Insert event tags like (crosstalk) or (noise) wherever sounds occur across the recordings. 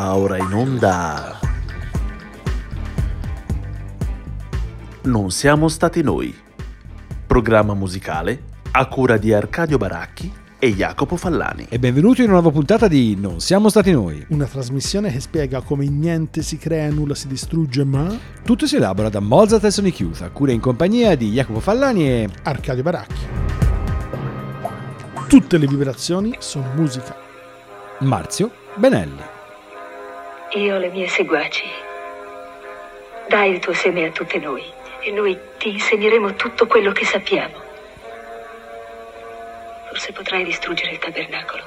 Va ora in onda. Non siamo stati noi. Programma musicale a cura di Arcadio Baracchi e Jacopo Fallani. E benvenuti in una nuova puntata di Non siamo stati noi. Una trasmissione che spiega come niente si crea, nulla si distrugge, ma Tutto si elabora da Mozart e Sonic Youth, a cura in compagnia di Jacopo Fallani e Arcadio Baracchi. Tutte le vibrazioni sono musica. Marzio Benelli. Io le mie seguaci. Dai il tuo seme a tutte noi e noi ti insegneremo tutto quello che sappiamo. Forse potrai distruggere il tabernacolo.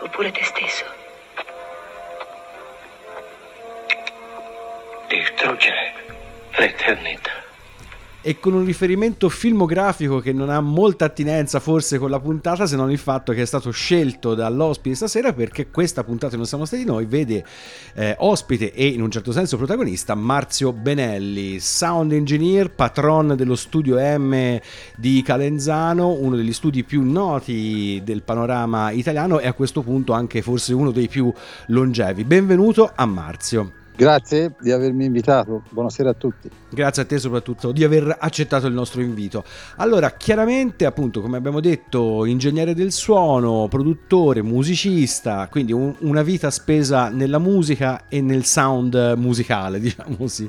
Oppure te stesso. distruggere l'eternità. E con un riferimento filmografico che non ha molta attinenza forse con la puntata, se non il fatto che è stato scelto dall'ospite stasera perché questa puntata Non siamo stati noi vede eh, ospite e in un certo senso protagonista Marzio Benelli, sound engineer, patron dello studio M di Calenzano, uno degli studi più noti del panorama italiano e a questo punto anche forse uno dei più longevi. Benvenuto a Marzio. Grazie di avermi invitato, buonasera a tutti. Grazie a te soprattutto di aver accettato il nostro invito. Allora, chiaramente, appunto, come abbiamo detto, ingegnere del suono, produttore, musicista, quindi un- una vita spesa nella musica e nel sound musicale, (laughs) diciamo così.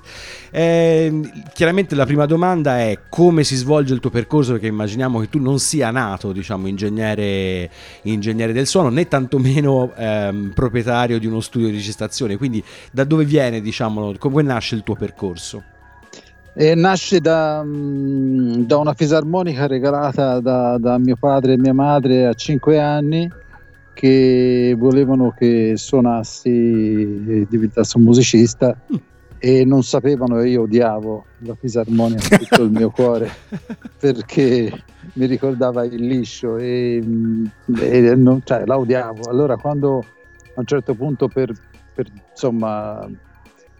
Eh, chiaramente la prima domanda è come si svolge il tuo percorso, perché immaginiamo che tu non sia nato, diciamo, ingegnere, ingegnere del suono, né tantomeno ehm, proprietario di uno studio di registrazione, quindi da dove viene, diciamo, come nasce il tuo percorso? E nasce da, mm, da una fisarmonica regalata da, da mio padre e mia madre a 5 anni che volevano che suonassi e diventassi un musicista e non sapevano e io odiavo la fisarmonica con tutto il mio cuore (laughs) perché mi ricordava il liscio e, mm, e non- cioè, la odiavo. Allora quando a un certo punto per, per, insomma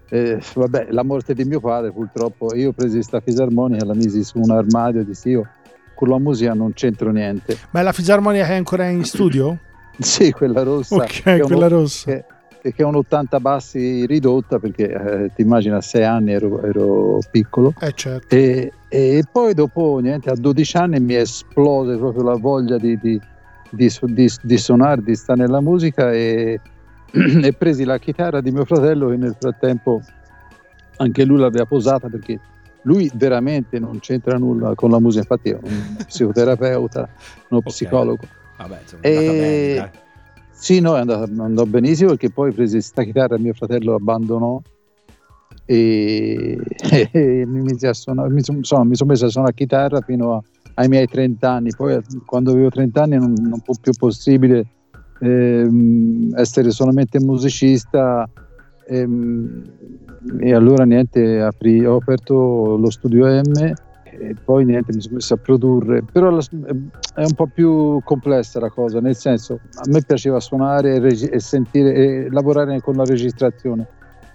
eh, vabbè, la morte di mio padre purtroppo io presi questa fisarmonica, la misi su un armadio e dissi io con la musica non c'entro niente. Ma è la fisarmonica che è ancora in (clears throat) studio? Sì, quella rossa. Ok, che è un- quella rossa. Che, che è un 80 bassi ridotta perché eh, ti immagini a 6 anni ero, ero piccolo Eh certo. e, e poi dopo niente a 12 anni mi esplose proprio la voglia di, di, di, di- di suonare, di stare nella musica e, (clears throat) e presi la chitarra di mio fratello che nel frattempo anche lui l'aveva posata perché lui veramente non c'entra nulla con la musica, infatti è un psicoterapeuta, uno Ok. psicologo. Vabbè, insomma, E- bene. Sì, no, è andata, andò benissimo perché poi presi sta chitarra e mio fratello abbandonò e, (laughs) e mi, suonare- mi, son- insomma, mi sono messo a suonare chitarra fino a- ai miei 30 anni. Poi quando avevo 30 anni non, non fu più possibile ehm, essere solamente musicista ehm, e allora niente, apri- ho aperto lo studio M e poi niente, mi sono messo a produrre, però la- è un po' più complessa la cosa, nel senso a me piaceva suonare e, regi- e sentire e lavorare con la registrazione.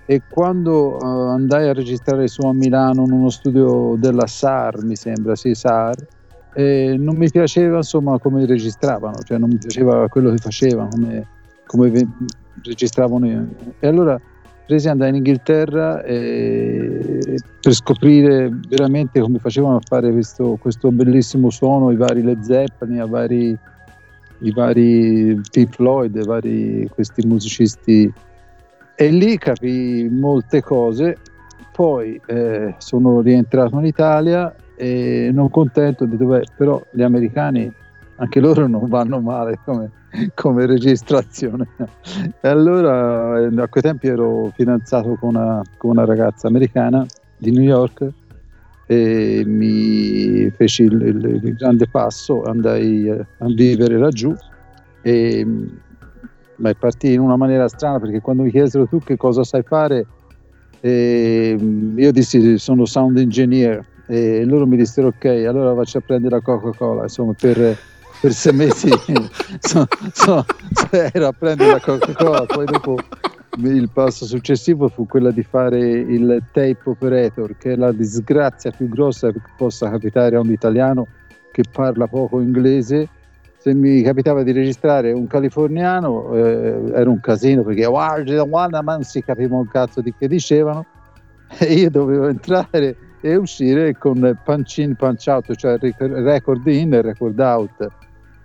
E quando eh, andai a registrare su a Milano in uno studio della SAR, mi sembra, sì, SAR, eh, non mi piaceva insomma come registravano, cioè non mi piaceva quello che facevano, come, come registravano io. e allora presi andai in Inghilterra eh, per scoprire veramente come facevano a fare questo, questo bellissimo suono, i vari Led Zeppelin, i vari, i vari Pink Floyd, i vari questi musicisti e lì capii molte cose. Poi eh, sono rientrato in Italia e non contento di dove, però gli americani anche loro non vanno male come, come registrazione. E allora eh, a quei tempi ero fidanzato con una, con una ragazza americana di New York e mi feci il, il- il grande passo, andai eh, a vivere laggiù e ma partì in una maniera strana perché quando mi chiesero tu che cosa sai fare eh, io dissi sono sound engineer e loro mi dissero ok allora faccio a prendere la Coca-Cola insomma per, per sei mesi. (laughs) So- so- ero a prendere la Coca-Cola poi dopo il passo successivo fu quello di fare il tape operator che è la disgrazia più grossa che possa capitare a un italiano che parla poco inglese. Se mi capitava di registrare un californiano eh, era un casino perché guarda, guarda, ma non si capiva un cazzo di che dicevano (laughs) e io dovevo entrare e uscire con punch in, punch out, cioè record in e record out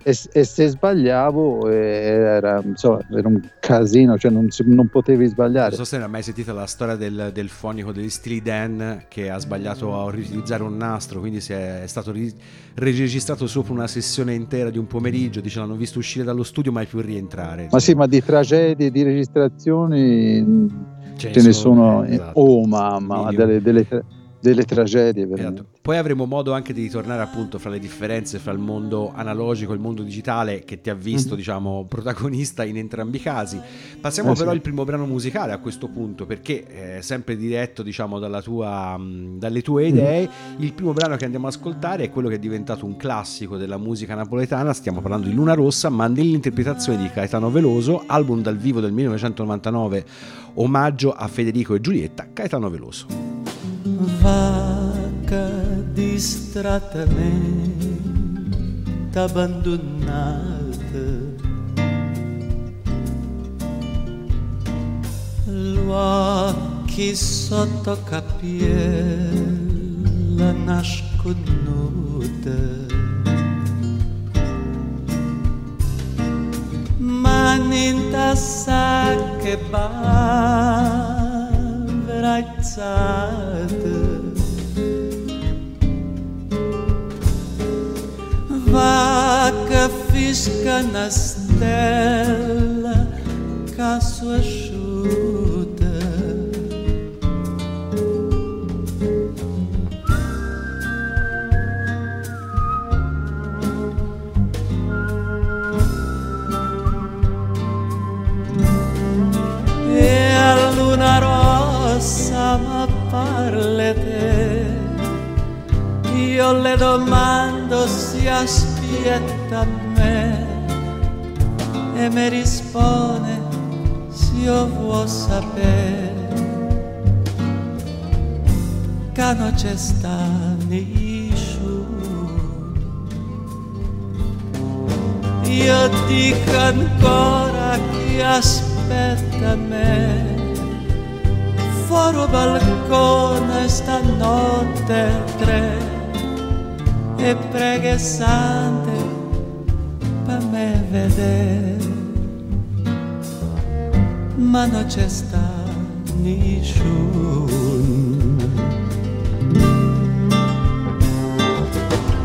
e, e se sbagliavo eh, era, insomma, era, un casino, cioè non, si, non, potevi sbagliare. Non so se hai mai sentito la storia del, del fonico degli Steely Dan che ha sbagliato a riutilizzare un nastro, quindi si è, è stato ri, registrato sopra una sessione intera di un pomeriggio, dice l'hanno visto uscire dallo studio mai più rientrare. Ma sì, ma di tragedie, di registrazioni ce, ce ne sono, esatto. oh mamma, delle, delle delle tragedie esatto. Poi avremo modo anche di ritornare appunto fra le differenze fra il mondo analogico e il mondo digitale che ti ha visto mm-hmm. diciamo protagonista in entrambi i casi. Passiamo eh, però sì. al primo brano musicale a questo punto perché è sempre diretto diciamo tua, dalle tue mm. idee. Mm-hmm. Il primo brano che andiamo ad ascoltare è quello che è diventato un classico della musica napoletana, stiamo parlando di Luna Rossa ma nell'interpretazione di Caetano Veloso, album dal vivo del 1999, omaggio a Federico e Giulietta, Caetano Veloso vaca distratamente abbandonata. L'occhi sotto capiella nasconuta. Mani in tassa che right. Vaca fisca na estela, caço a chuva. Rossa ma parlete io le domando si aspetta me? E mi risponde se io vuoi sapere. Che non c'è sta nessuno io dico ancora chi aspetta me fuori balcone stanotte tre e preghe sante per me vedere. Ma non c'è sta nessuno.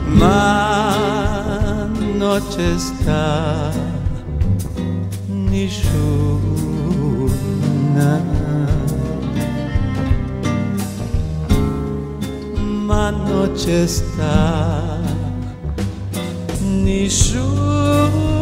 Ma non c'è sta nessuno ma non c'è sta nessuna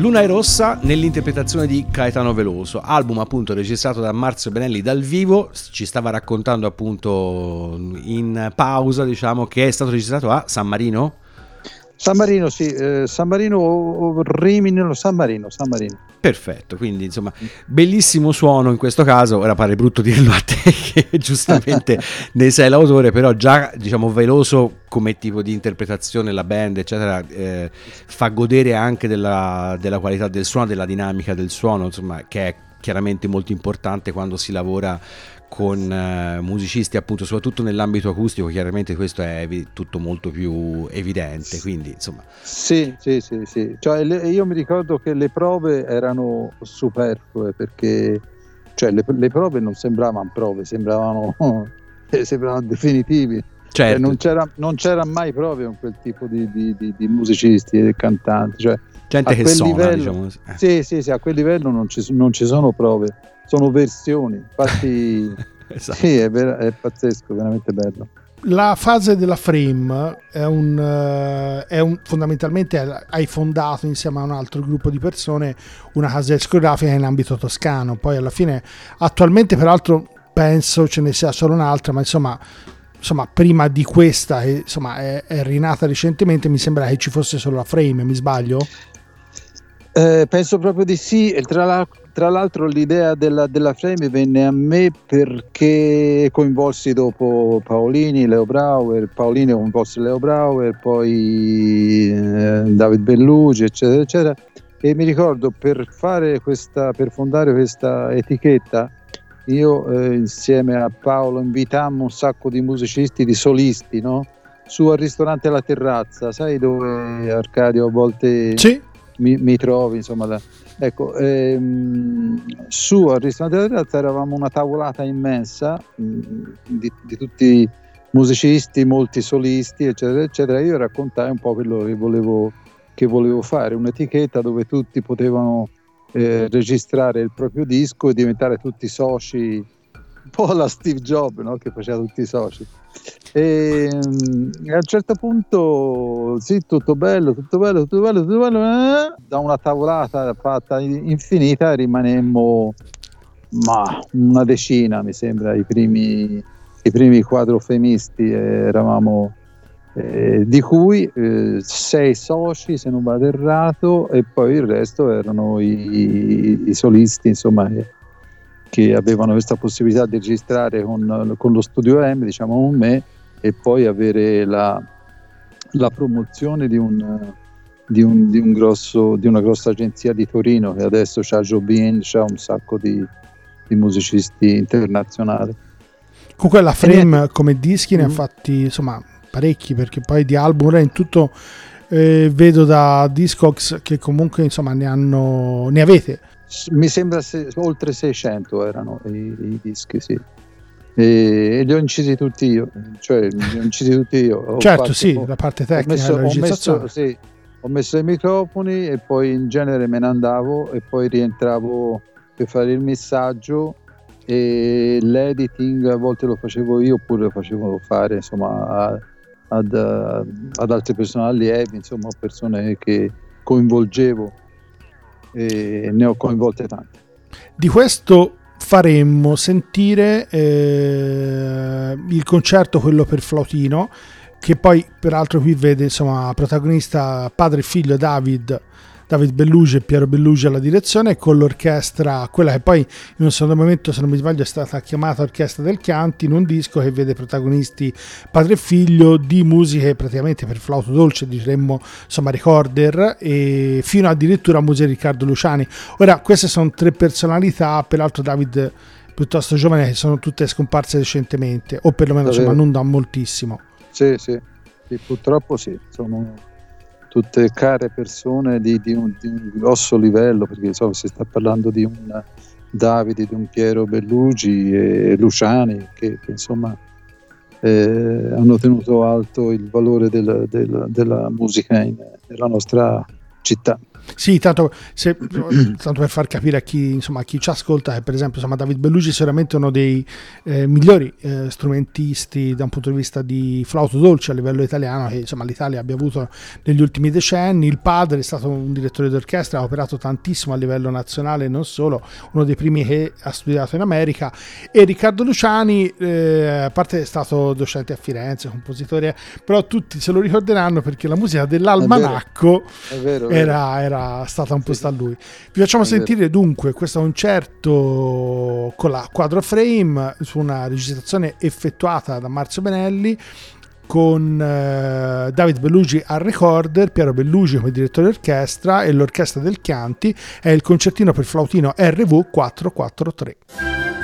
Luna e Rossa nell'interpretazione di Caetano Veloso, album appunto registrato da Marzio Benelli dal vivo, ci stava raccontando appunto in pausa diciamo che è stato registrato a San Marino? San Marino, sì, eh, San Marino o Rimini, San Marino, San Marino. Perfetto, quindi insomma, bellissimo suono in questo caso, ora pare brutto dirlo a te (laughs) che giustamente (laughs) ne sei l'autore, però già diciamo veloso come tipo di interpretazione la band eccetera eh, fa godere anche della, della qualità del suono, della dinamica del suono, insomma, che è chiaramente molto importante quando si lavora con uh, musicisti appunto soprattutto nell'ambito acustico chiaramente questo è tutto molto più evidente quindi insomma sì sì sì, sì. Cioè, le, io mi ricordo che le prove erano superflue perché cioè, le, le prove non sembravano prove sembravano, (laughs) sembravano definitivi certo. non, c'era, non, c'era, mai prove con quel tipo di, di, di, di musicisti e cantanti cioè, gente che suona livello, diciamo. eh. sì sì sì a quel livello non ci, non ci sono prove sono versioni, infatti (laughs) esatto. sì, è, ver- è, pazzesco, veramente bello. La fase della frame è un, uh, è un fondamentalmente hai fondato insieme a un altro gruppo di persone una casa discografica in ambito toscano, poi alla fine attualmente peraltro penso ce ne sia solo un'altra, ma insomma insomma, prima di questa, che insomma, è, è rinata recentemente, mi sembra che ci fosse solo la frame, mi sbaglio? Eh, penso proprio di sì, e tra, la- tra l'altro l'idea della, della frame venne a me perché coinvolsi dopo Paolini, Leo Brauer, Paolini coinvolse Leo Brauer, poi eh, David Bellugi, eccetera, eccetera. E mi ricordo per questa, per fondare questa etichetta, io eh, insieme a Paolo invitammo un sacco di musicisti, di solisti, no? Su al ristorante La Terrazza, sai dove Arcadio a volte Sì, mi, mi trovi, insomma, la- ecco, ehm, su al ristorante della terrazza eravamo una tavolata immensa mh, di, di tutti musicisti, molti solisti, eccetera, eccetera. Io raccontai un po' quello che volevo, che volevo fare, un'etichetta dove tutti potevano eh, registrare il proprio disco e diventare tutti soci, po' alla Steve Jobs, no? che faceva tutti i soci. E, mm, e a un certo punto, sì, tutto bello, tutto bello, tutto bello, tutto bello. eh, da una tavolata fatta in- infinita rimanemmo ma una decina, mi sembra, i primi, i primi quadrofemisti. eh, eravamo eh, di cui eh, sei soci, se non vado errato, e poi il resto erano i, i solisti, insomma. Che- avevano questa possibilità di registrare con, con lo studio M, diciamo con me, e poi avere la, la promozione di, un, di, un, di, un grosso, di una grossa agenzia di Torino che adesso c'ha Jobin, c'ha un sacco di, di musicisti internazionali. comunque la frame come dischi ne ha Mm. fatti insomma parecchi perché poi di album in tutto eh, vedo da Discogs che comunque insomma ne hanno ne avete Mi sembra se- oltre 600 erano i, i dischi, sì. E, e li ho incisi tutti io, cioè li ho incisi tutti io. Ho certo fatto- sì ho- la parte ho tecnica messo, della ho, messo, sì, ho messo i microfoni e poi in genere me ne andavo e poi rientravo per fare il missaggio e l'editing a volte lo facevo io oppure lo facevo fare insomma ad, ad altre persone allievi insomma persone che coinvolgevo e ne ho coinvolte tante. Di questo faremmo sentire eh, il concerto quello per flautino che poi peraltro qui vede insomma protagonista padre e figlio David David Bellugi e Piero Bellugi alla direzione con l'orchestra quella che poi in un secondo momento se non mi sbaglio è stata chiamata Orchestra del Chianti in un disco che vede protagonisti padre e figlio di musiche praticamente per flauto dolce diremmo insomma recorder e fino addirittura a Museo Riccardo Luciani Ora, queste sono tre personalità, peraltro David piuttosto giovane, che sono tutte scomparse recentemente, o perlomeno insomma, non da moltissimo. Sì, sì, sì, purtroppo sì, sono tutte care persone di, di un, di un grosso livello, perché so, si sta parlando di un Davide, di un Piero Bellugi e Luciani, che, che, insomma eh, hanno tenuto alto il valore del- del- della musica in- nella nostra città. Sì, tanto, se- tanto per far capire a chi, insomma, a chi ci ascolta che per esempio insomma, David Bellugi è sicuramente uno dei eh, migliori eh, strumentisti da un punto di vista di flauto dolce a livello italiano che insomma, l'Italia abbia avuto negli ultimi decenni. Il padre è stato un direttore d'orchestra, ha operato tantissimo a livello nazionale e non solo, uno dei primi che ha studiato in America. E Riccardo Luciani, eh, a parte è stato docente a Firenze, compositore, però tutti se lo ricorderanno perché la musica dell'almanacco È vero, è vero. era, era stata un po' sta a lui. Vi facciamo sentire dunque questo concerto con la quadro frame su una registrazione effettuata da Marzio Benelli con eh, David Bellugi al recorder, Piero Bellugi come direttore d'orchestra e l'orchestra del Chianti è il concertino per flautino RV 443.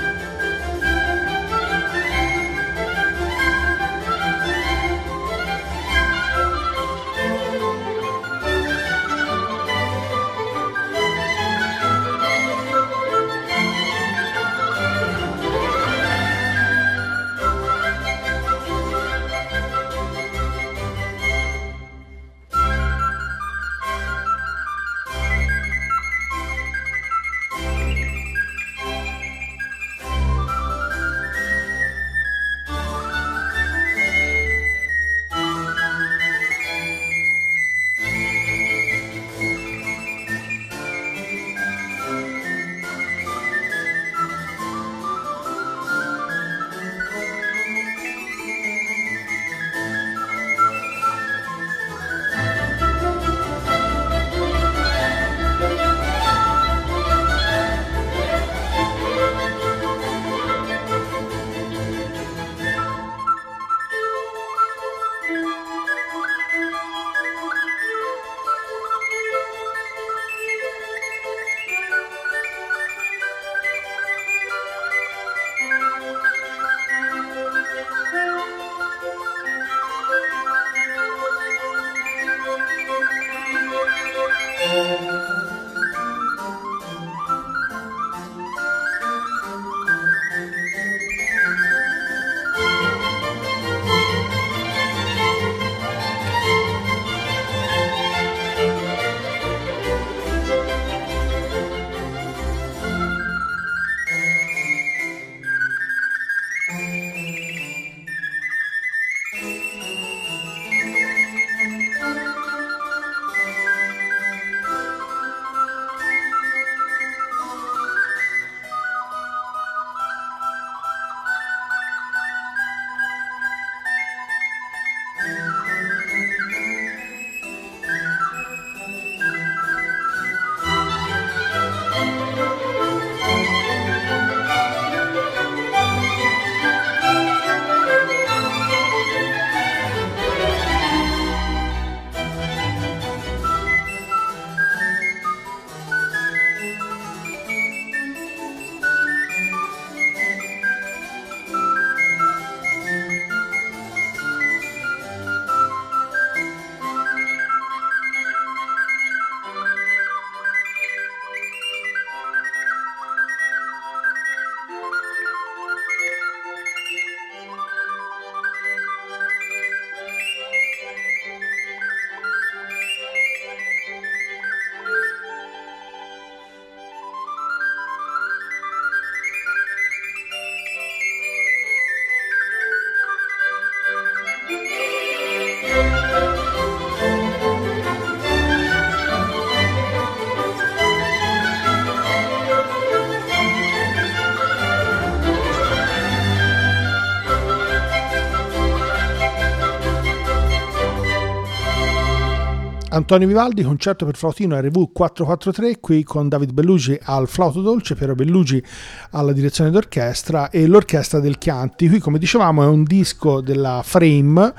Antonio Vivaldi, concerto per flautino RV 443, qui con David Bellugi al flauto dolce, Piero Bellugi alla direzione d'orchestra e l'orchestra del Chianti. Qui, come dicevamo, è un disco della Frame,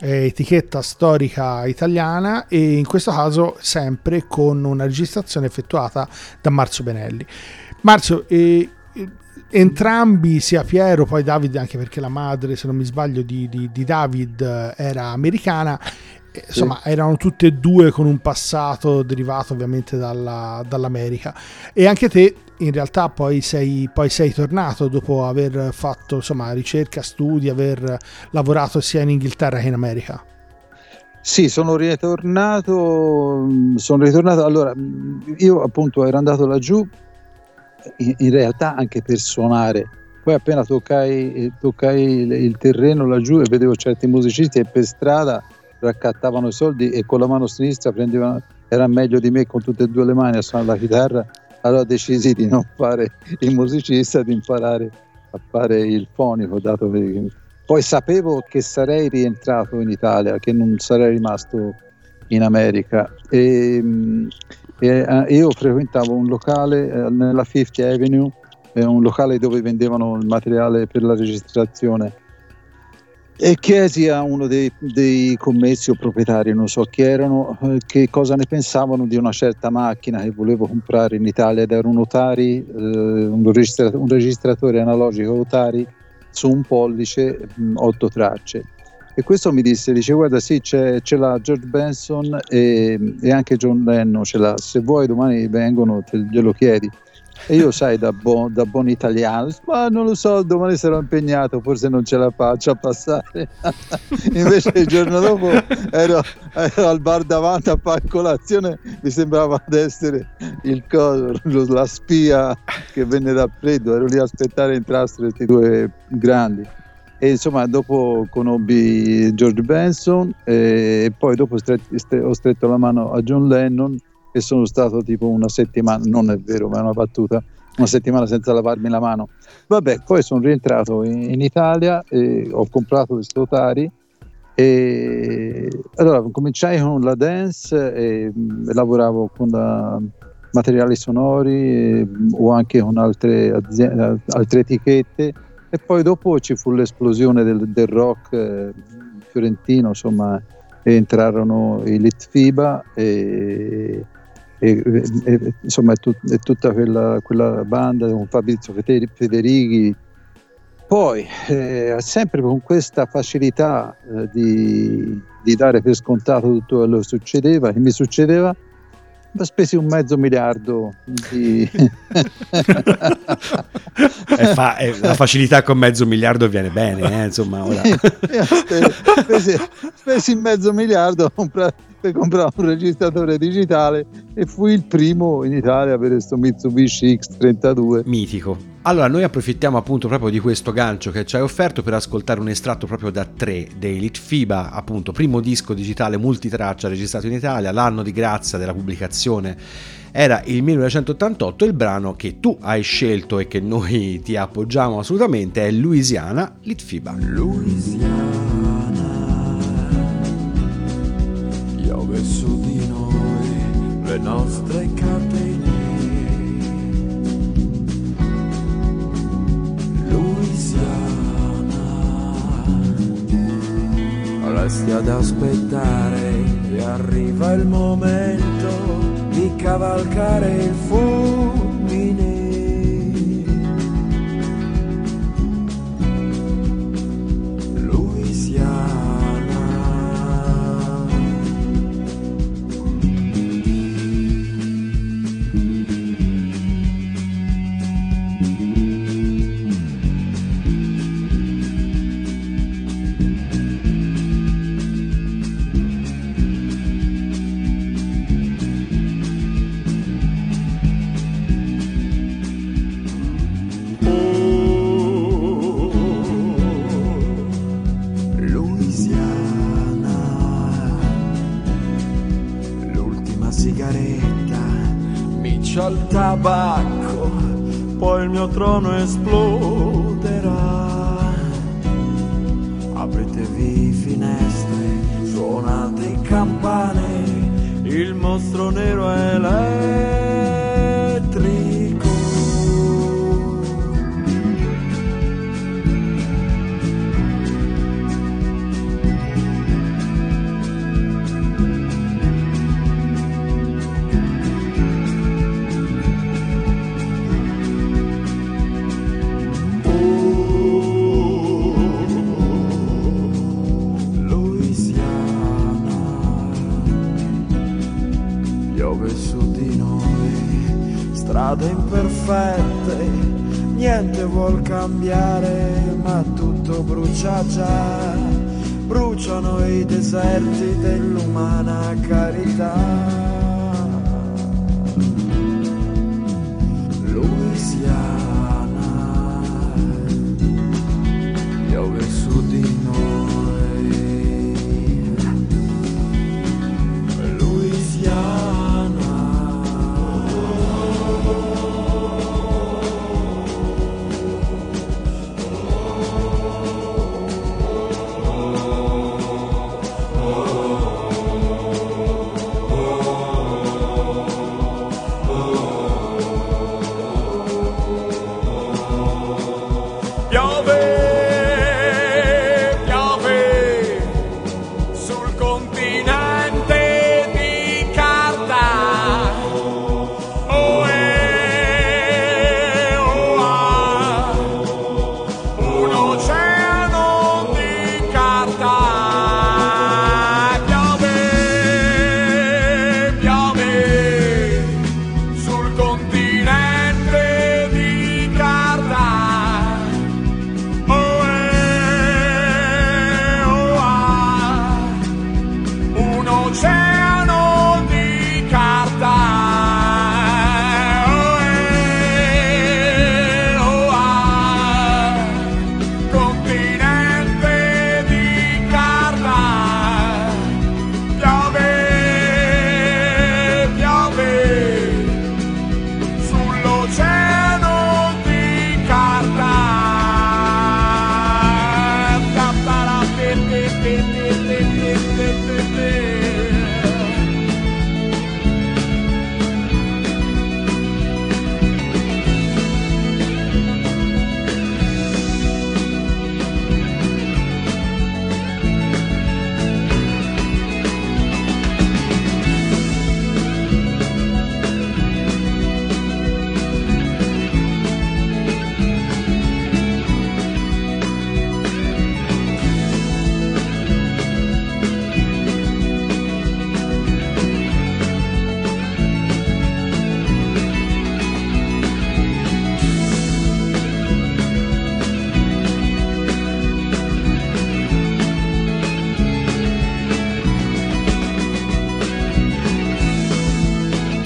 etichetta storica italiana e in questo caso sempre con una registrazione effettuata da Marzio Benelli. Marzio, eh, entrambi, sia Piero, poi David, anche perché la madre, se non mi sbaglio, di, di, di David eh, era americana, insomma sì. erano tutte e due con un passato derivato ovviamente dalla, dall'America e anche te in realtà poi sei, poi sei tornato dopo aver fatto insomma ricerca, studi, aver lavorato sia in Inghilterra che in America. Sì, sono ritornato, sono ritornato, allora io appunto ero andato laggiù in, in realtà anche per suonare, poi appena toccai, toccai il, il terreno laggiù e vedevo certi musicisti e per strada raccattavano i soldi e con la mano sinistra prendevano, era meglio di me con tutte e due le mani a suonare la chitarra, allora decisi di non fare il musicista, di imparare a fare il fonico, dato che poi sapevo che sarei rientrato in Italia, che non sarei rimasto in America. E, e uh, io frequentavo un locale uh, nella Fifth Avenue, eh, un locale dove vendevano il materiale per la registrazione e chiesi a uno dei, dei, commessi o proprietari, non so chi erano, eh, che cosa ne pensavano di una certa macchina che volevo comprare in Italia ed era un Otari, eh, un, registra- un, registratore analogico Otari su un pollice, mh, mm, otto tracce. E questo mi disse, dice guarda sì c'è, ce l'ha George Benson e, e, anche John Lennon ce l'ha, se vuoi domani vengono te glielo chiedi. E io, sai, da, buon, da buon italiano, ma non lo so, domani sarò impegnato, forse non ce la faccio a passare. (laughs) Invece il giorno dopo ero, ero, al bar davanti a fare colazione, mi sembrava ad essere il coso, la spia che venne da freddo, ero lì a aspettare entrassero questi due grandi. E insomma, dopo conobbi George Benson e poi dopo ho stretto la mano a John Lennon e sono stato tipo una settimana, non è vero, ma è una battuta, una settimana senza lavarmi la mano. Vabbè, poi sono rientrato in, in Italia e ho comprato questo Otari e allora cominciai con la dance e, e lavoravo con la, materiali sonori e, o anche con altre, aziende, altre etichette e poi dopo ci fu l'esplosione del, del rock eh, fiorentino, insomma entrarono i Litfiba e e, e, insomma è, tut, è tutta quella, quella, banda con Fabrizio Federighi poi eh, sempre con questa facilità eh, di, di, dare per scontato tutto quello che succedeva che mi succedeva ho spesi un mezzo miliardo di... (laughs) fa, la facilità con mezzo miliardo viene bene eh, insomma ora. (laughs) spesi, spesi mezzo miliardo a comprare per comprare un registratore digitale e fui il primo in Italia per questo Mitsubishi X32. Mitico. Allora, noi approfittiamo appunto proprio di questo gancio che ci hai offerto per ascoltare un estratto proprio da 3 dei Litfiba, appunto, primo disco digitale multitraccia registrato in Italia, l'anno di grazia della pubblicazione era il 1988 il brano che tu hai scelto e che noi ti appoggiamo assolutamente è Louisiana Litfiba. Louisiana su di noi le nostre catene. Louisiana, resti ad aspettare e arriva il momento di cavalcare il fulmine. Tabacco, poi il mio trono esploderà. Apritevi finestre, suonate campane, il mostro nero elettrico. Strade imperfette, niente vuol cambiare, ma tutto brucia già, bruciano i deserti dell'umana carità. Louisiana, piove su di noi.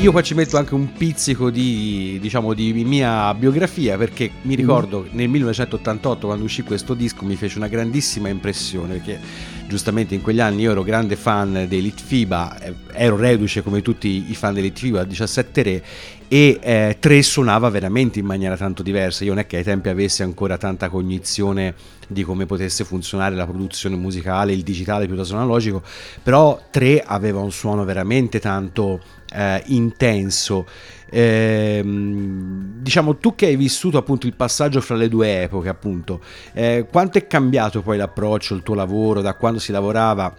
Io qua ci metto anche un pizzico di, diciamo, di mia biografia perché mi ricordo nel 1988 quando uscì questo disco mi fece una grandissima impressione perché giustamente in quegli anni io ero grande fan dei Litfiba, eh, ero reduce come tutti i fan dei Litfiba 17 re e eh, 3 suonava veramente in maniera tanto diversa. Io non è che ai tempi avessi ancora tanta cognizione di come potesse funzionare la produzione musicale, il digitale piuttosto analogico, però 3 aveva un suono veramente tanto eh, intenso. Ehm, diciamo tu che hai vissuto appunto il passaggio fra le due epoche, appunto, eh, quanto è cambiato poi l'approccio, il tuo lavoro da quando si lavorava?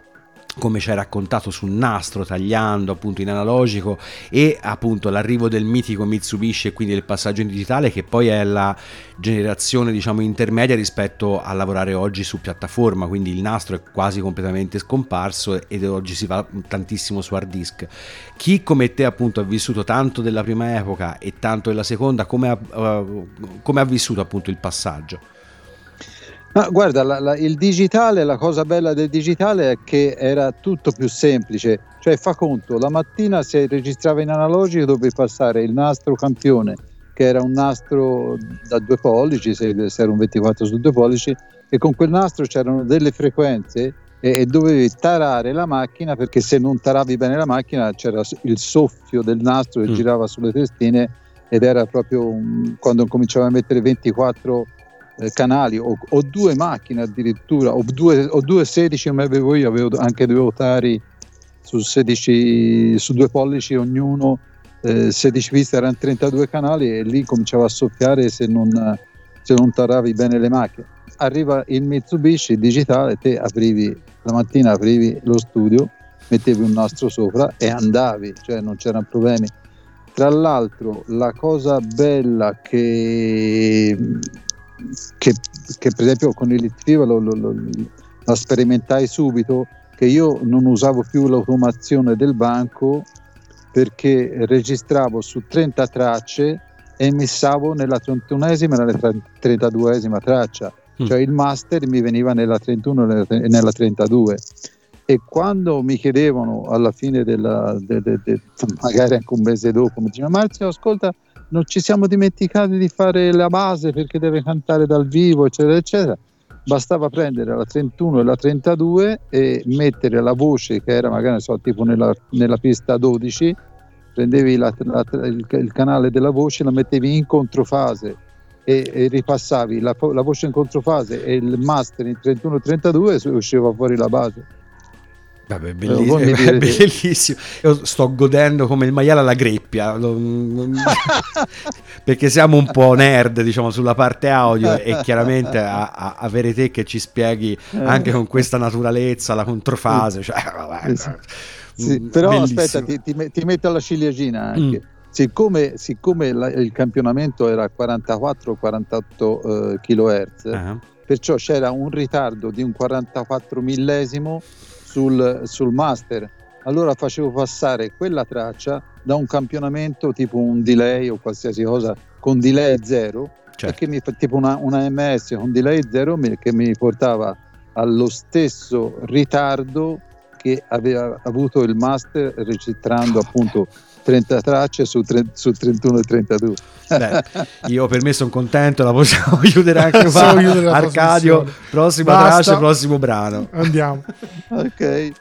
Come ci hai raccontato sul nastro tagliando appunto in analogico e appunto l'arrivo del mitico Mitsubishi e quindi del passaggio in digitale che poi è la generazione diciamo intermedia rispetto a lavorare oggi su piattaforma. Quindi il nastro è quasi completamente scomparso ed oggi si va tantissimo su hard disk. Chi come te appunto ha vissuto tanto della prima epoca e tanto della seconda come ha, uh, come ha vissuto appunto il passaggio Ma guarda, la- la- il digitale, la cosa bella del digitale è che era tutto più semplice, cioè fa conto, la mattina se registrava in analogico dovevi passare il nastro campione, che era un nastro da due pollici, se, se era un 24 su due pollici, e con quel nastro c'erano delle frequenze e, e dovevi tarare la macchina perché se non taravi bene la macchina c'era il soffio del nastro che Mm. girava sulle testine ed era proprio un- quando cominciava a mettere 24 eh, canali o, o due macchine addirittura o due, o due 16 come avevo io avevo anche due otari su 16 su due pollici ognuno eh, 16 piste erano 32 canali e lì cominciava a soffiare se non, se non taravi bene le macchine. Arriva il Mitsubishi digitale te aprivi la mattina aprivi lo studio mettevi un nastro sopra e andavi cioè non c'erano problemi. Tra l'altro la cosa bella che che, che per esempio con il Litviva lo, lo, lo, la sperimentai subito che io non usavo più l'automazione del banco perché registravo su 30 tracce e missavo nella 31esima e nella 32esima traccia, mm. cioè il master mi veniva nella 31 e nella 32 e quando mi chiedevano alla fine della, de, de, de, magari anche un mese dopo, mi dicevano Marzio ascolta non ci siamo dimenticati di fare la base perché deve cantare dal vivo eccetera eccetera. Bastava prendere la 31 e la 32 e mettere la voce che era magari so, tipo nella, nella pista 12 prendevi la, la, il, il, canale della voce la mettevi in controfase e, e ripassavi la, la, voce in controfase e il master in 31 e 32 e usciva fuori la base Vabbè, bellissimo, (laughs) è bellissimo. Io sto godendo come il maiale alla greppia (laughs) perché siamo un po' nerd diciamo sulla parte audio e chiaramente a, a, avere te che ci spieghi anche con questa naturalezza la controfase cioè, (laughs) vabbè, sì, però bellissimo. aspetta ti, ti, ti, metto alla ciliegina anche mm. siccome, siccome la, il campionamento era 44-48 uh, kHz uh-huh. perciò c'era un ritardo di un 44 millesimo sul, sul master. Allora facevo passare quella traccia da un campionamento tipo un delay o qualsiasi cosa con delay zero, certo. che mi, tipo una, una MS con delay zero mi, che mi portava allo stesso ritardo che aveva avuto il master registrando appunto 30 tracce su, 30, su 31 e 32. Beh, (laughs) io per me sono contento, la possiamo (laughs) chiudere anche qua. Arcadio, prossima Basta. traccia, prossimo brano. Andiamo. (laughs) ok.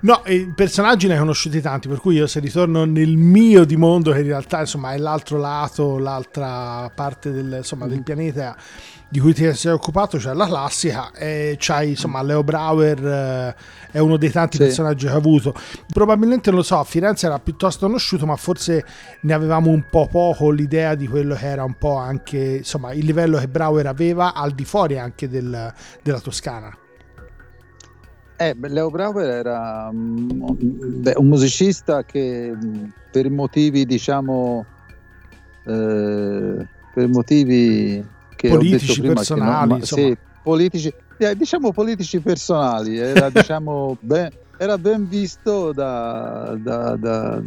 No, i personaggi ne hai conosciuti tanti, per cui io se ritorno nel mio di mondo, che in realtà insomma è l'altro lato, l'altra parte del, insomma, del mm. pianeta di cui ti sei occupato, cioè la classica, e c'hai insomma Leo Brauer, eh, è uno dei tanti sì. personaggi che ha avuto. Probabilmente non lo so, a Firenze era piuttosto conosciuto, ma forse ne avevamo un po' poco l'idea di quello che era un po' anche insomma il livello che Brauer aveva al di fuori anche del, della Toscana. Eh, Leo Brauer era um, beh, un musicista che mm, per motivi diciamo eh, per motivi che politici, personali, non, sì, politici, eh, diciamo politici personali, era, (laughs) diciamo, ben, era ben visto da, da, da,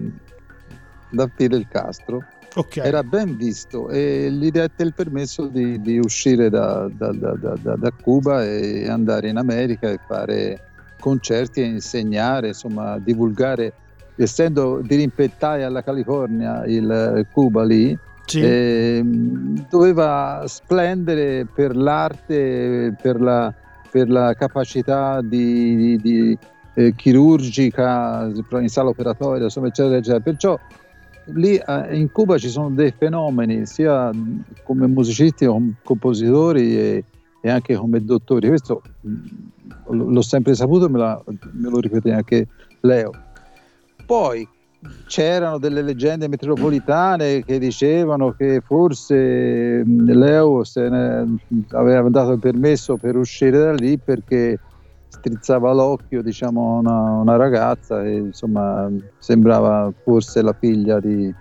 da Fidel Castro. Okay. Era ben visto e gli dette il permesso di, di uscire da, da, da, da, Cuba e andare in America e fare concerti e insegnare, insomma, divulgare. Essendo dirimpettai alla California, il Cuba lì, sì. eh, doveva splendere per l'arte, per la, per la capacità di, di, di eh, chirurgica in sala operatoria, insomma, eccetera, eccetera. Perciò lì eh, in Cuba ci sono dei fenomeni, sia come musicisti, come compositori e, e anche come dottori. Questo mm, l'ho sempre saputo e me, me lo ripete anche Leo. Poi c'erano delle leggende metropolitane che dicevano che forse Leo se ne aveva dato il permesso per uscire da lì perché strizzava l'occhio diciamo una, una ragazza e insomma sembrava forse la figlia di,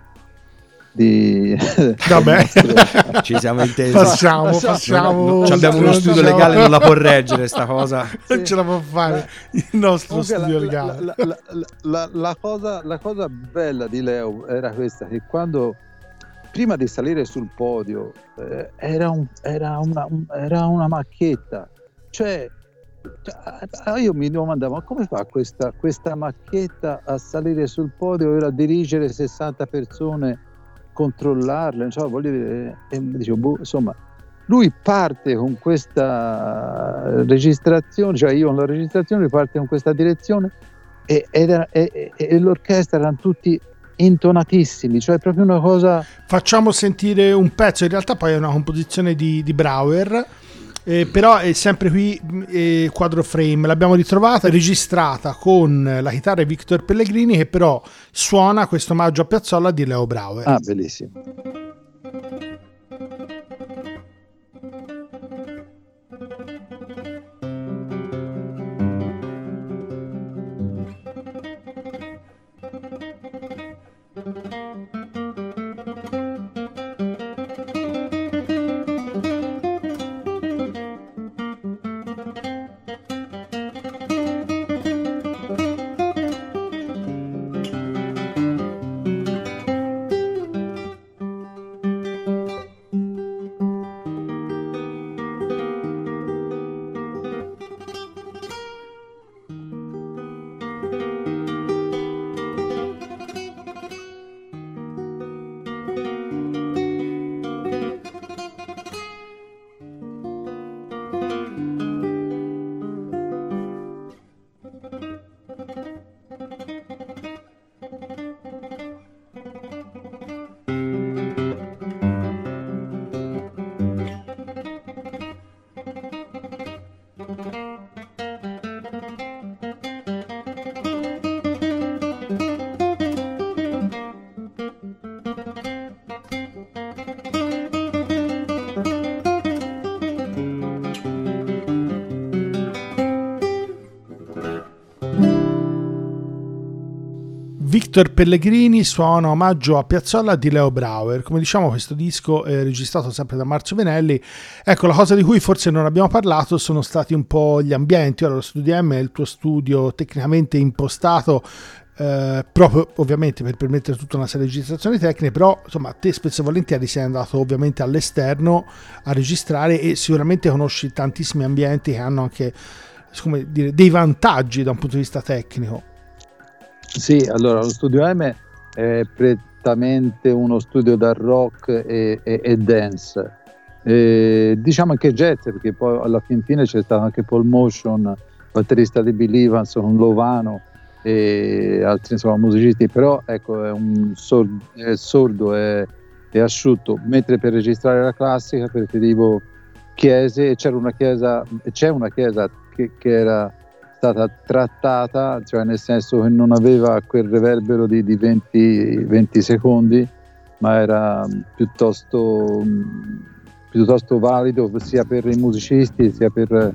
di (laughs) vabbè. Ci siamo intesi. Passiamo passiamo. no, abbiamo uno studio legale non la può reggere sta cosa. Non ce la può fare il nostro Comunque studio la, legale. la, la, la, cosa, la cosa bella di Leo era questa che quando prima di salire sul podio eh, era, un, era, una, un, era una macchietta. Cioè cioè, io mi domandavo ma come fa questa, questa macchietta a salire sul podio e a dirigere 60 persone controllarle, so, voglio dire, e dicevo, boh, insomma, lui parte con questa registrazione, cioè io con la registrazione parte con questa direzione e, era, e, e l'orchestra erano tutti intonatissimi, cioè proprio una cosa... Facciamo sentire un pezzo, in realtà poi è una composizione di, di Brauer Eh, però è sempre qui eh, quadro frame, l'abbiamo ritrovata registrata con la chitarra di Victor Pellegrini che però suona questo omaggio a Piazzolla di Leo Brauer. Ah, bellissimo. Victor Pellegrini suona omaggio a Piazzolla di Leo Brauer. Come diciamo, questo disco è registrato sempre da Marzio Venelli. Ecco, la cosa di cui forse non abbiamo parlato sono stati un po' gli ambienti. Ora, lo Studio M è il tuo studio tecnicamente impostato. eh, proprio ovviamente per permettere tutta una serie di registrazioni tecniche, però insomma te spesso e volentieri sei andato ovviamente all'esterno a registrare e sicuramente conosci tantissimi ambienti che hanno anche come dire, dei vantaggi da un punto di vista tecnico. Sì, allora lo studio M è prettamente uno studio da rock e, e- e dance. E diciamo anche jazz, perché poi alla fin fine c'è stato anche Paul Motion, batterista di Bill Evans, un Lovano e altri insomma, musicisti, però ecco è un sor- è sordo e è asciutto, mentre per registrare la classica preferivo chiese e c'era una chiesa, c'è una chiesa che, che era stata trattata, cioè nel senso che non aveva quel reverbero di, di 20, 20 secondi, ma era piuttosto, piuttosto valido sia per i musicisti sia per,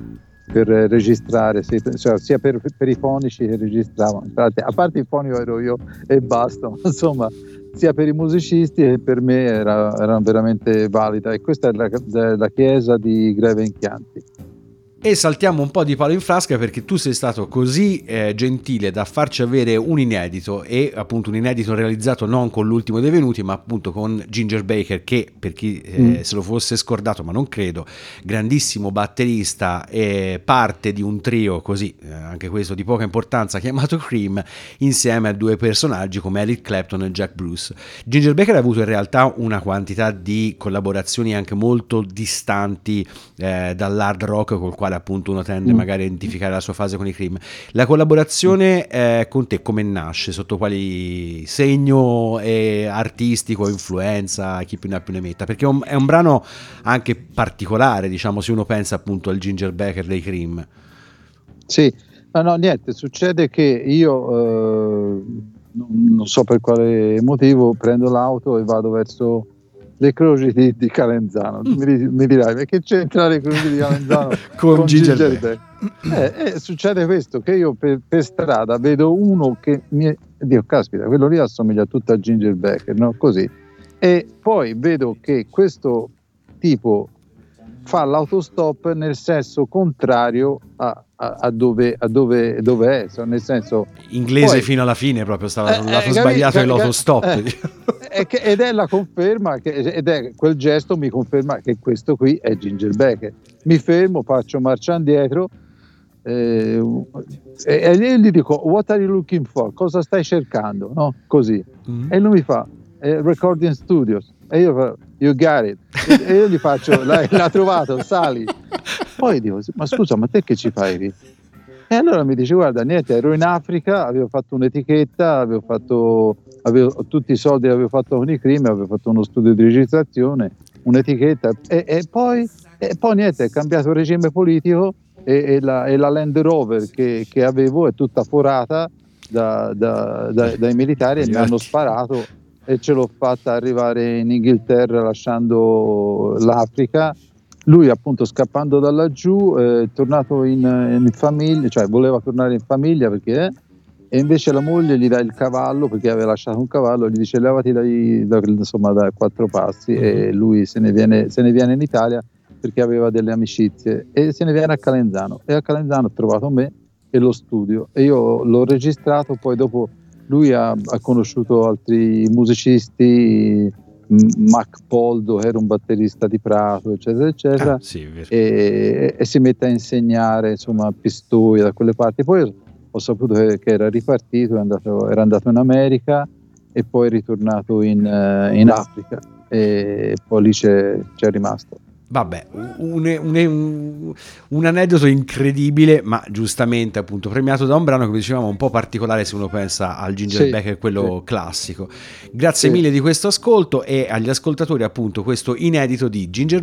per registrare, cioè, sia per, per i fonici che registravano. Infatti, a parte il fonico ero io e basta, ma (laughs) insomma sia per i musicisti che per me era, era veramente valida e questa è la, la chiesa di Greve in Chianti. E saltiamo un po' di palo in frasca perché tu sei stato così eh, gentile da farci avere un inedito e appunto un inedito realizzato non con l'ultimo dei venuti ma appunto con Ginger Baker che per chi eh, Mm. se lo fosse scordato ma non credo, grandissimo batterista e parte di un trio così, eh, anche questo di poca importanza chiamato Cream insieme a due personaggi come Eric Clapton e Jack Bruce. Ginger Baker ha avuto in realtà una quantità di collaborazioni anche molto distanti eh, dall'hard rock col quale appunto uno tende Mm. magari a identificare la sua fase con i Cream. La collaborazione eh, con te come nasce? Sotto quali segno eh, artistico, influenza, chi più ne ha più ne metta? Perché è un, è un brano anche particolare, diciamo, se uno pensa appunto al Ginger Baker dei Cream. Sì, ma no, niente, succede che io eh, non so per quale motivo prendo l'auto e vado verso le croci di, di Calenzano. Mi, di- mi dirai, ma che c'entra le croci di Calenzano (laughs) Con Ginger Baker? Eh, eh, succede questo, che io per, per strada vedo uno che mi... Dio, caspita, quello lì assomiglia tutto a Ginger Baker, no? Così. E poi vedo che questo tipo fa l'autostop nel senso contrario a, a- a dove, a dove, dove è, so, nel senso Inglese Poi- fino alla fine, proprio stava Eh, sul eh, lato capi- sbagliato ca- dell'autostop. eh, che- ed è la conferma che, ed è quel gesto mi conferma che questo qui è Ginger Baker mi fermo faccio marcia indietro eh, e, e gli dico what are you looking for? Cosa stai cercando? No? così. Mm. e lui mi fa eh, recording studios. E io fa you got it. E io gli faccio l'ha trovato sali (laughs) poi dico ma scusa ma te che ci fai lì e allora mi dice guarda niente ero in Africa avevo fatto un'etichetta avevo fatto avevo tutti i soldi che avevo fatto con i crimi avevo fatto uno studio di registrazione un'etichetta e, e poi, e poi niente, è cambiato il regime politico e, e la, la Land Rover che, che avevo è tutta forata da- da- da- dai militari e mi hanno sparato e ce l'ho fatta arrivare in Inghilterra lasciando l'Africa. Lui appunto scappando da laggiù è tornato in, in famiglia, cioè voleva tornare in famiglia perché e invece la moglie gli dà il cavallo perché aveva lasciato un cavallo, gli dice levati dai, da, insomma, da quattro passi e lui se ne, viene, se ne viene in Italia perché aveva delle amicizie e se ne viene a Calenzano. E a Calenzano ha trovato me e lo studio e io l'ho registrato poi dopo lui ha, ha conosciuto altri musicisti Mac Poldo che era un batterista di Prato eccetera eccetera Ah, sì, e, e si mette a insegnare insomma a Pistoia da quelle parti. Poi ho saputo che, che era ripartito è andato- era andato in America e poi è ritornato in, eh, in Africa. E poi lì c'è, c'è rimasto Vabbè, un, un- un- un aneddoto incredibile, ma giustamente appunto premiato da un brano come dicevamo un po' particolare se uno pensa al Ginger Sì, Becker, quello sì. classico. Grazie Sì. mille di questo ascolto e agli ascoltatori appunto questo inedito di Ginger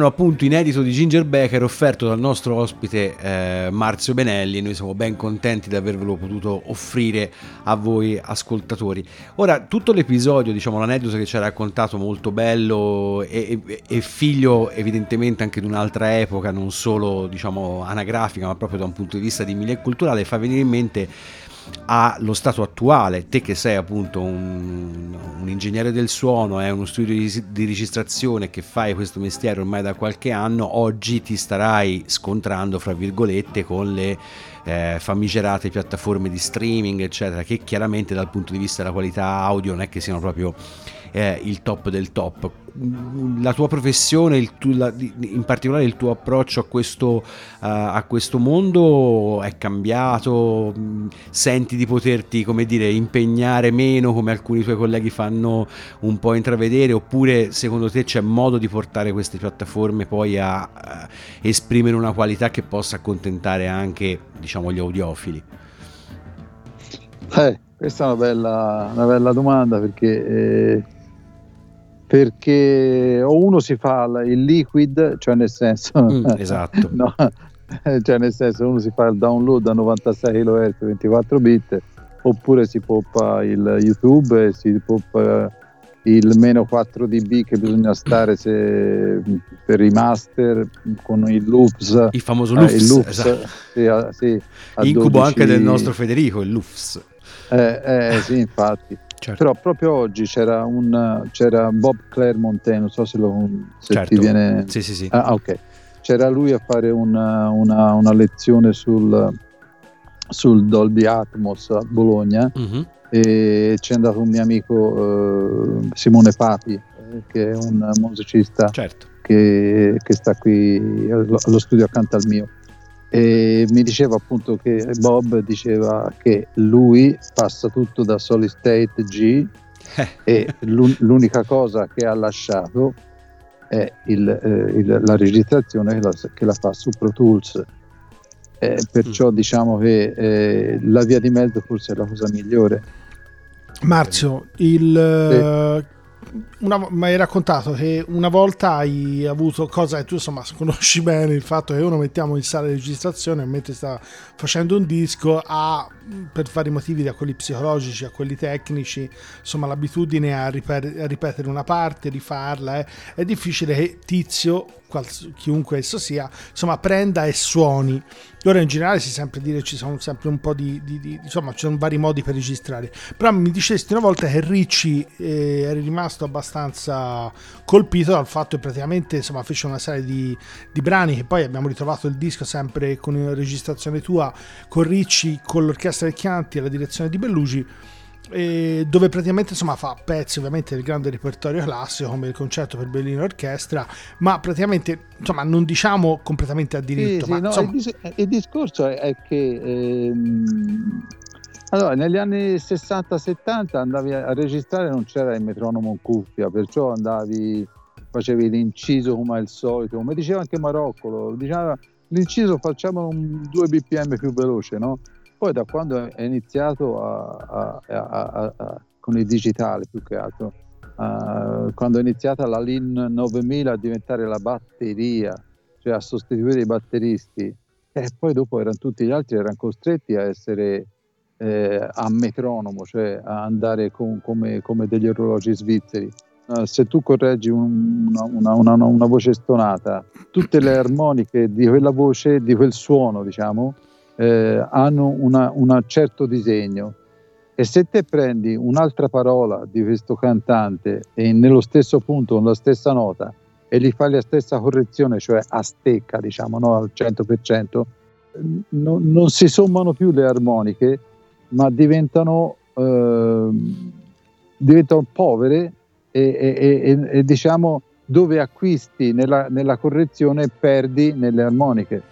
brano appunto inedito di Ginger Becker offerto dal nostro ospite eh, Marzio Benelli. Noi siamo ben contenti di avervelo potuto offrire a voi ascoltatori. Ora, tutto l'episodio, diciamo l'aneddoto che ci ha raccontato molto bello e, e- e figlio evidentemente anche di un'altra epoca, non solo diciamo anagrafica, ma proprio da un punto di vista di milieu culturale, fa venire in mente allo stato attuale, te che sei appunto un, un ingegnere del suono, è uno studio di, di registrazione che fai questo mestiere ormai da qualche anno, oggi ti starai scontrando, fra virgolette, con le eh, famigerate piattaforme di streaming, eccetera, che chiaramente dal punto di vista della qualità audio non è che siano proprio eh, il top del top. La tua professione, tu- la- in particolare il tuo approccio a questo, eh, a questo mondo è cambiato? Senti di poterti, come dire, impegnare meno come alcuni tuoi colleghi fanno un po' intravedere? Oppure secondo te c'è modo di portare queste piattaforme poi a, a esprimere una qualità che possa accontentare anche, diciamo, gli audiofili? Eh, questa è una bella, una bella domanda perché, eh, perché o uno si fa il liquid, cioè nel senso, Mm, (laughs) esatto. no, eh, cioè nel senso uno si fa il download a 96 kHz 24 bit oppure si poppa il YouTube e si poppa il meno 4 dB che bisogna stare se, per i master con il loops Il famoso eh, Lufs, il loops, esatto. sì, a- sì, a incubo anche 12 del nostro Federico, il Lufs. eh, eh, sì, infatti. Certo. Però proprio oggi c'era, un, c'era Bob Clermont, non so se, lo, se Certo. ti viene... Sì, sì, sì. Ah, ok. C'era lui a fare una, una- una lezione sul, sul Dolby Atmos a Bologna Mhm. e c'è andato un mio amico eh, Simone Papi, eh, che è un musicista Certo. che, che sta qui allo studio accanto al mio e mi diceva appunto che Bob diceva che lui passa tutto da solid state G Eh, e l'un- l'unica cosa che ha lasciato è il, eh, il- la registrazione che la, che la fa su Pro Tools. Eh, perciò diciamo che eh, la via di mezzo forse è la cosa migliore. Marzio, il, eh, una, mi hai raccontato che una volta hai avuto cosa e tu insomma conosci bene il fatto che uno mettiamo in sala di registrazione mentre sta facendo un disco ha per vari motivi da quelli psicologici a quelli tecnici insomma l'abitudine a, riper- a ripetere una parte rifarla eh. è difficile che tizio quals- chiunque esso sia insomma prenda e suoni ora in generale si sempre dire ci sono sempre un po' di, di- di- insomma ci sono vari modi per registrare però mi dicesti una volta che Ricci eh, eri rimasto abbastanza colpito dal fatto che praticamente insomma fece una serie di, di brani che poi abbiamo ritrovato il disco sempre con una registrazione tua con Ricci con l'orchestra del Chianti e la direzione di Bellugi dove praticamente insomma fa pezzi ovviamente del grande repertorio classico come il concerto per Berlino Orchestra ma praticamente insomma non diciamo completamente a diritto Sì, sì, ma no, insomma, il, dis- il discorso è, è che ehm, allora, negli anni 60-70 andavi a, a registrare non c'era il metronomo in cuffia, perciò andavi, facevi l'inciso come al solito, come diceva anche Maroccolo, diceva l'inciso facciamo un 2 bpm più veloce, no? Poi da quando è iniziato a- a- a- con il digitale più che altro, quando è iniziata la LIN 9000 a diventare la batteria, cioè a sostituire i batteristi, e poi dopo erano tutti gli altri erano costretti a essere eh, a metronomo, cioè a andare con- come, come degli orologi svizzeri. Eh, se tu correggi un- una, una- una- una voce stonata, tutte le armoniche di quella voce, di quel suono, diciamo, eh, hanno un certo disegno. E se te prendi un'altra parola di questo cantante e nello stesso punto, con la stessa nota, e gli fai la stessa correzione, cioè a stecca, diciamo, no, al 100%, no- non si sommano più le armoniche, ma diventano, ehm, diventano povere e, e- e- e, diciamo dove acquisti nella, nella correzione perdi nelle armoniche.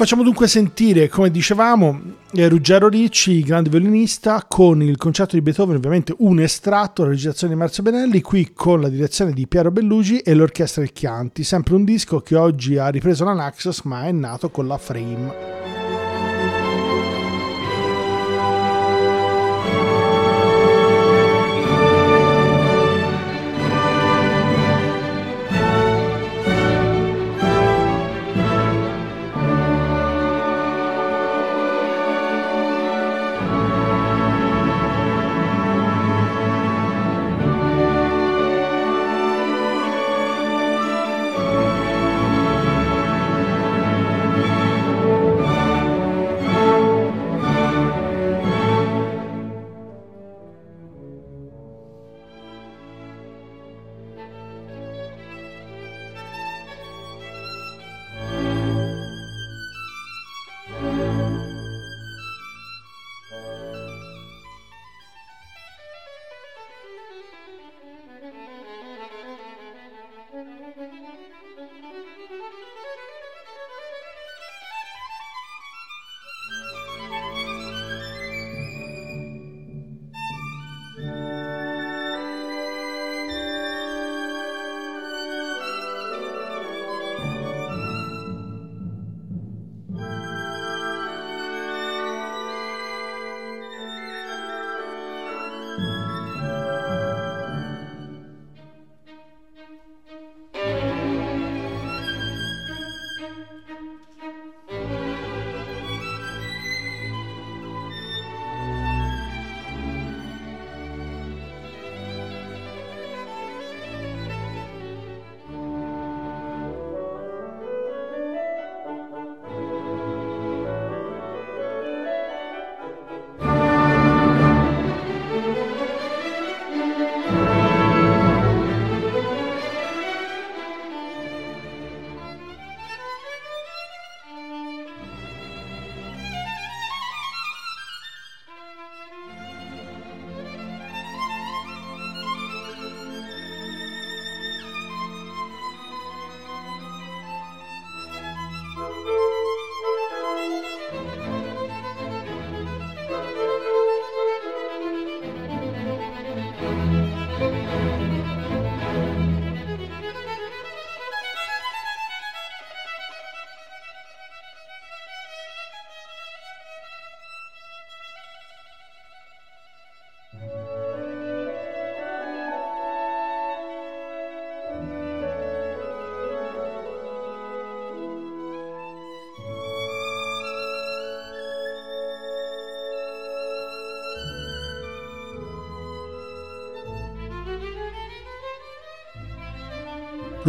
Facciamo dunque sentire, come dicevamo, eh, Ruggero Ricci, grande violinista, con il concerto di Beethoven, ovviamente un estratto, la registrazione di Marzio Benelli, qui con la direzione di Piero Bellugi e l'orchestra del Chianti, sempre un disco che oggi ha ripreso la Naxos ma è nato con la Frame.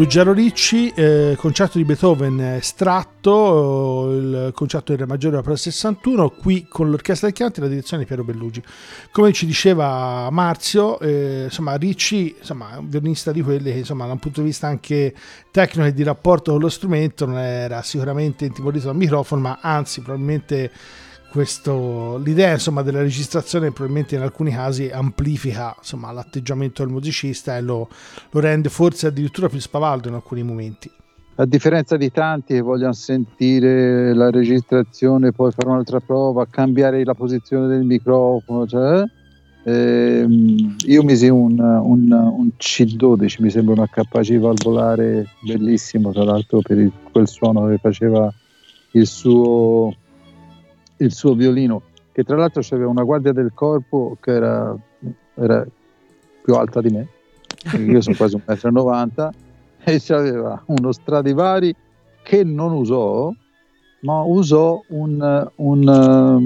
Ruggero Ricci, eh, concerto di Beethoven estratto, eh, il concerto del Re Maggiore opera 61, qui con l'orchestra del Chianti e la direzione di Piero Bellugi. Come ci diceva Marzio, eh, insomma, Ricci insomma, è un violinista di quelli che insomma, da un punto di vista anche tecnico e di rapporto con lo strumento non era sicuramente intimorito dal microfono, ma anzi probabilmente questo, l'idea insomma, della registrazione probabilmente in alcuni casi amplifica insomma, l'atteggiamento del musicista e lo, lo rende forse addirittura più spavaldo in alcuni momenti. A differenza di tanti che vogliono sentire la registrazione, poi fare un'altra prova, cambiare la posizione del microfono, cioè, ehm, io misi un, un, un, C12, mi sembra un HPC valvolare bellissimo, tra l'altro per il, quel suono che faceva il suo il suo violino, che tra l'altro aveva una guardia del corpo che era, era più alta di me, io sono quasi 1,90 m, e aveva uno Stradivari che non usò, ma usò un, un, um,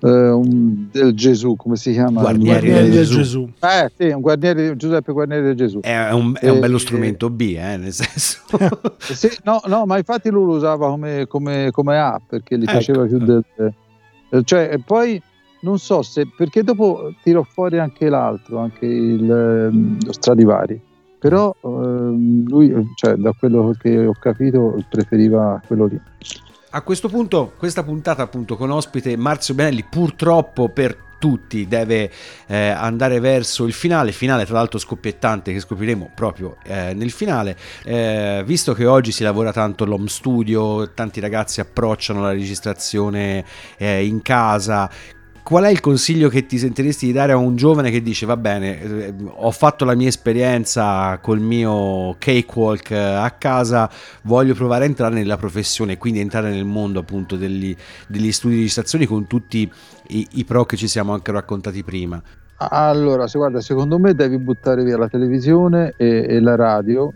un del Gesù, come si chiama? Guarnieri, Guarnieri del Gesù. Gesù. Eh sì, un guarniere, Giuseppe Guarnieri del Gesù. È un, è un bello Eh, strumento B, eh, nel senso. (laughs) Sì, no, no, ma infatti lui lo usava come, come, come A perché gli Ecco. faceva più del. eh, Cioè, e poi non so se. Perché dopo tirò fuori anche l'altro, anche il, ehm, lo Stradivari. Però ehm, lui, eh, cioè, da quello che ho capito, preferiva quello lì. A questo punto, questa puntata appunto con ospite Marzio Benelli, purtroppo per tutti deve eh, andare verso il finale, finale tra l'altro scoppiettante che scopriremo proprio eh, nel finale, Eh, visto che oggi si lavora tanto all'home studio, tanti ragazzi approcciano la registrazione eh, in casa, qual è il consiglio che ti sentiresti di dare a un giovane che dice va bene, eh, ho fatto la mia esperienza col mio cakewalk eh, a casa, voglio provare a entrare nella professione, quindi entrare nel mondo appunto degli, degli studi di registrazione con tutti i, i pro che ci siamo anche raccontati prima. Allora, se guarda, secondo me devi buttare via la televisione e, e la radio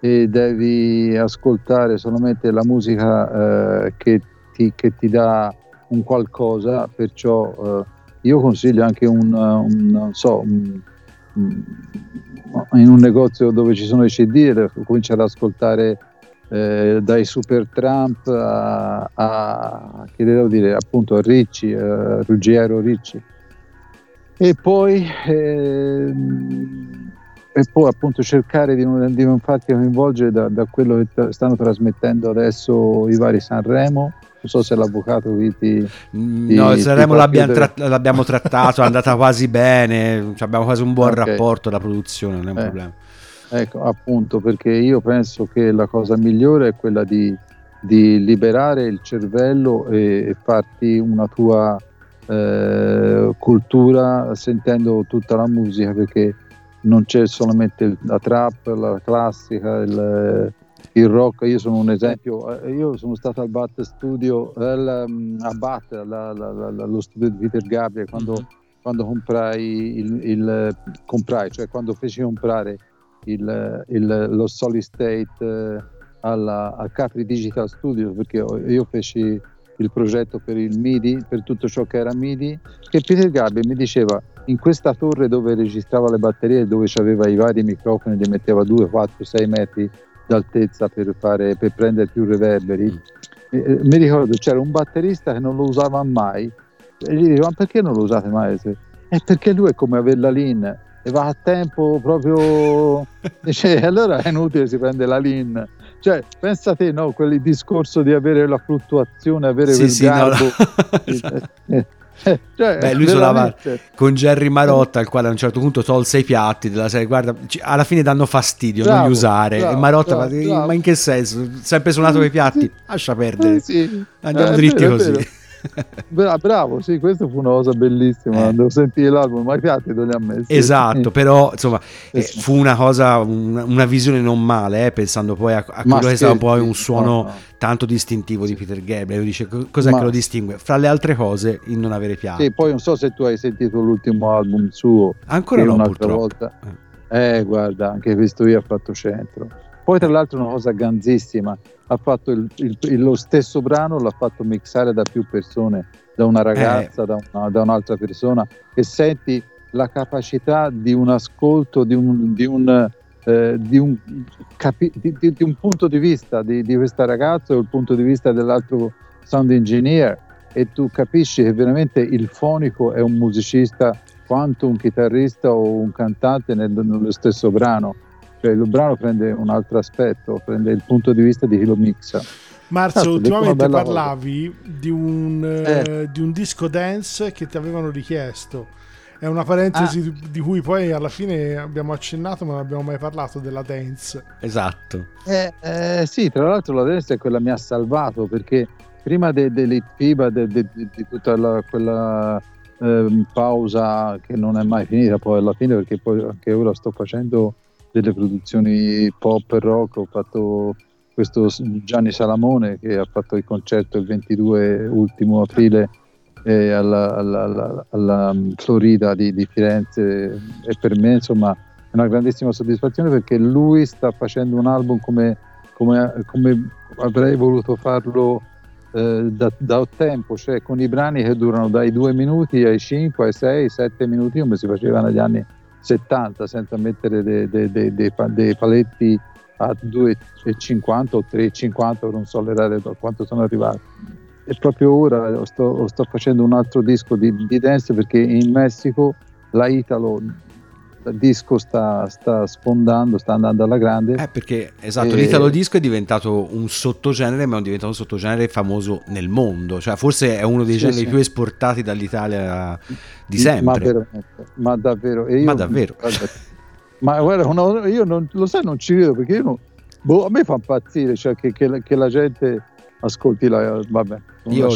e devi ascoltare solamente la musica eh, che, ti, che ti dà un qualcosa, perciò eh, io consiglio anche un, un non so, un- un- in un negozio dove ci sono i CD, cominciare ad ascoltare eh, dai Super Trump a, a che devo dire appunto a Ricci, eh, Ruggiero Ricci. E poi ehm, e poi appunto cercare di non, di non farti coinvolgere da, da quello che t- stanno trasmettendo adesso i vari Sanremo non so se l'avvocato qui ti, No, ti Sanremo fa l'abbiamo, tra- l'abbiamo trattato, è andata quasi bene, cioè abbiamo quasi un buon Ok. rapporto, la produzione non è un Eh. problema. Ecco, appunto, perché io penso che la cosa migliore è quella di, di liberare il cervello e, e farti una tua eh, cultura sentendo tutta la musica, perché non c'è solamente la trap, la classica, il, il rock. Io sono un esempio, eh, io sono stato al Bat Studio, al, um, a Bat, allo studio di Peter Gabriel, quando, Mhm. quando comprai, il, il- comprai, cioè quando feci comprare il, lo solid state eh, alla, al Capri Digital Studio perché io feci il progetto per il MIDI, per tutto ciò che era MIDI, che Peter Gabriel mi diceva in questa torre dove registrava le batterie, dove aveva i vari microfoni, li metteva 2, 4, 6 metri d'altezza per, fare, per prendere più reverberi. Eh, eh, mi ricordo c'era un batterista che non lo usava mai e gli dico ma perché non lo usate mai? È perché lui è come avere la Lean e va a tempo proprio (laughs) dice allora è inutile si prende la Lean cioè pensa te no quel discorso di avere la fluttuazione avere Sì, quel sì, no, no. (laughs) Eh, eh, cioè, Beh, lui suonava con Jerry Marotta, il quale a un certo punto tolse i piatti della serie. Guarda, alla fine danno fastidio non Bravo, li usare. bravo, e Marotta, bravo, ma, bravo. ma in che senso? Sempre suonato con i piatti? (laughs) Sì. Lascia perdere. Eh, sì. Andiamo Eh, dritti così. (laughs) Bra- bravo, sì, questa fu una cosa bellissima. Eh. Devo sentire l'album, ma i piatti non li ha messi. Esatto, però insomma (laughs) Eh, fu una cosa, una, una visione non male, eh, pensando poi a, a quello che scherzi, poi un no, suono no. tanto distintivo di Peter Gabriel. Dice, "Co- cos'è Ma- che lo distingue? Fra le altre cose, il non avere piatti. Sì, poi non so se tu hai sentito l'ultimo album suo. Ancora no, un'altra purtroppo. volta. Eh, guarda, anche questo io ha fatto centro. Poi, tra l'altro, una cosa ganzissima: ha fatto il- il- lo stesso brano, l'ha fatto mixare da più persone, da una ragazza, da, una- da un'altra persona, e senti la capacità di un ascolto, di un, di un, eh, di, un, capi- di, di- un punto di vista di, di questo ragazzo e il punto di vista dell'altro sound engineer. E tu capisci che veramente il fonico è un musicista quanto un chitarrista o un cantante nel- nello stesso brano. Cioè il brano prende un altro aspetto, prende il punto di vista di chi lo mixa. Marzo, Cazzo, ultimamente parlavi di un, eh, di un disco dance che ti avevano richiesto. È una parentesi Ah. di, di cui poi alla fine abbiamo accennato, ma non abbiamo mai parlato della dance. Esatto. Eh, eh, sì, tra l'altro la destra è quella che mi ha salvato perché prima de- dell'IPIBA, de- de- de- di tutta la- quella ehm, pausa che non è mai finita poi alla fine perché poi anche ora sto facendo delle produzioni pop e rock, ho fatto questo Gianni Salamone che ha fatto il concerto il 22 ultimo aprile eh, alla, alla- alla- alla, mm, Florida di, di Firenze. E per me insomma è una grandissima soddisfazione perché lui sta facendo un album come, come- come avrei voluto farlo eh, da, da tempo, cioè con i brani che durano dai due minuti ai 5, ai 6, 7 minuti come si faceva negli anni 70 senza mettere dei, dei pa- dei paletti a 2,50 o 3,50 non so le quanto sono arrivati e proprio ora sto, sto facendo un altro disco di, di dance perché in Messico la Italo il disco sta, sta sfondando, sta andando alla grande. Eh, perché esatto, Eh, l'italo disco è diventato un sottogenere, ma è diventato un sottogenere famoso nel mondo. Cioè, forse è uno dei Sì, generi sì. più esportati dall'Italia di Ma, sempre. veramente, ma davvero. e io- Ma davvero. (laughs) guarda, ma guarda, no, io non, lo sai, non ci vedo perché io non- boh, a me fa impazzire cioè, che, che che la gente ascolti la. Vabbè, Io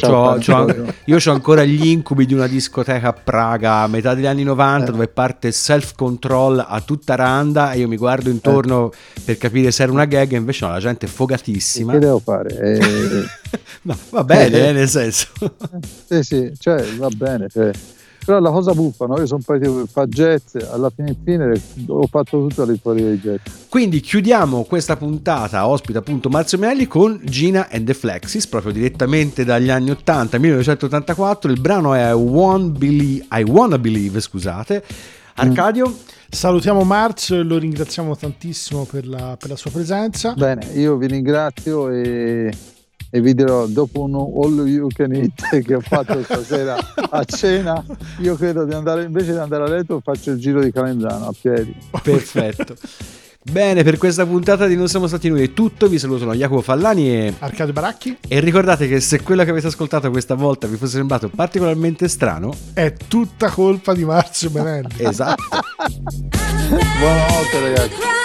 c'ho ancora gli incubi di una discoteca a Praga a metà degli anni 90 Eh. dove parte self control a tutta randa e io mi guardo intorno per capire se era una gag e invece no, la gente è fogatissima. Che devo fare? (laughs) Eh, No, va bene, Eh. eh, nel senso. sì, sì, cioè, va bene. cioè. Però la cosa buffa, no? Io sono partito per fare jazz, alla fine, fine ho fatto tutta la storia dei jazz. Quindi chiudiamo questa puntata ospita appunto Marzio Melli con Gina and the Flexis, proprio direttamente dagli anni 80, 1984. Il brano è I, Won't Believe, I Wanna Believe, scusate. Arcadio, Salutiamo Marzo e lo ringraziamo tantissimo per la, per la sua presenza. Bene, io vi ringrazio e, e vi dirò dopo un all you can eat (laughs) che ho fatto stasera a cena, io credo di andare invece di andare a letto faccio il giro di Calenzano a piedi. perfetto. Bene, per questa puntata di Non siamo stati noi è tutto. Vi salutano Jacopo Fallani e, Arcadio Baracchi e ricordate che se quello che avete ascoltato questa volta vi fosse sembrato particolarmente strano, è tutta colpa di Marzio Benelli. esatto. Buonanotte ragazzi.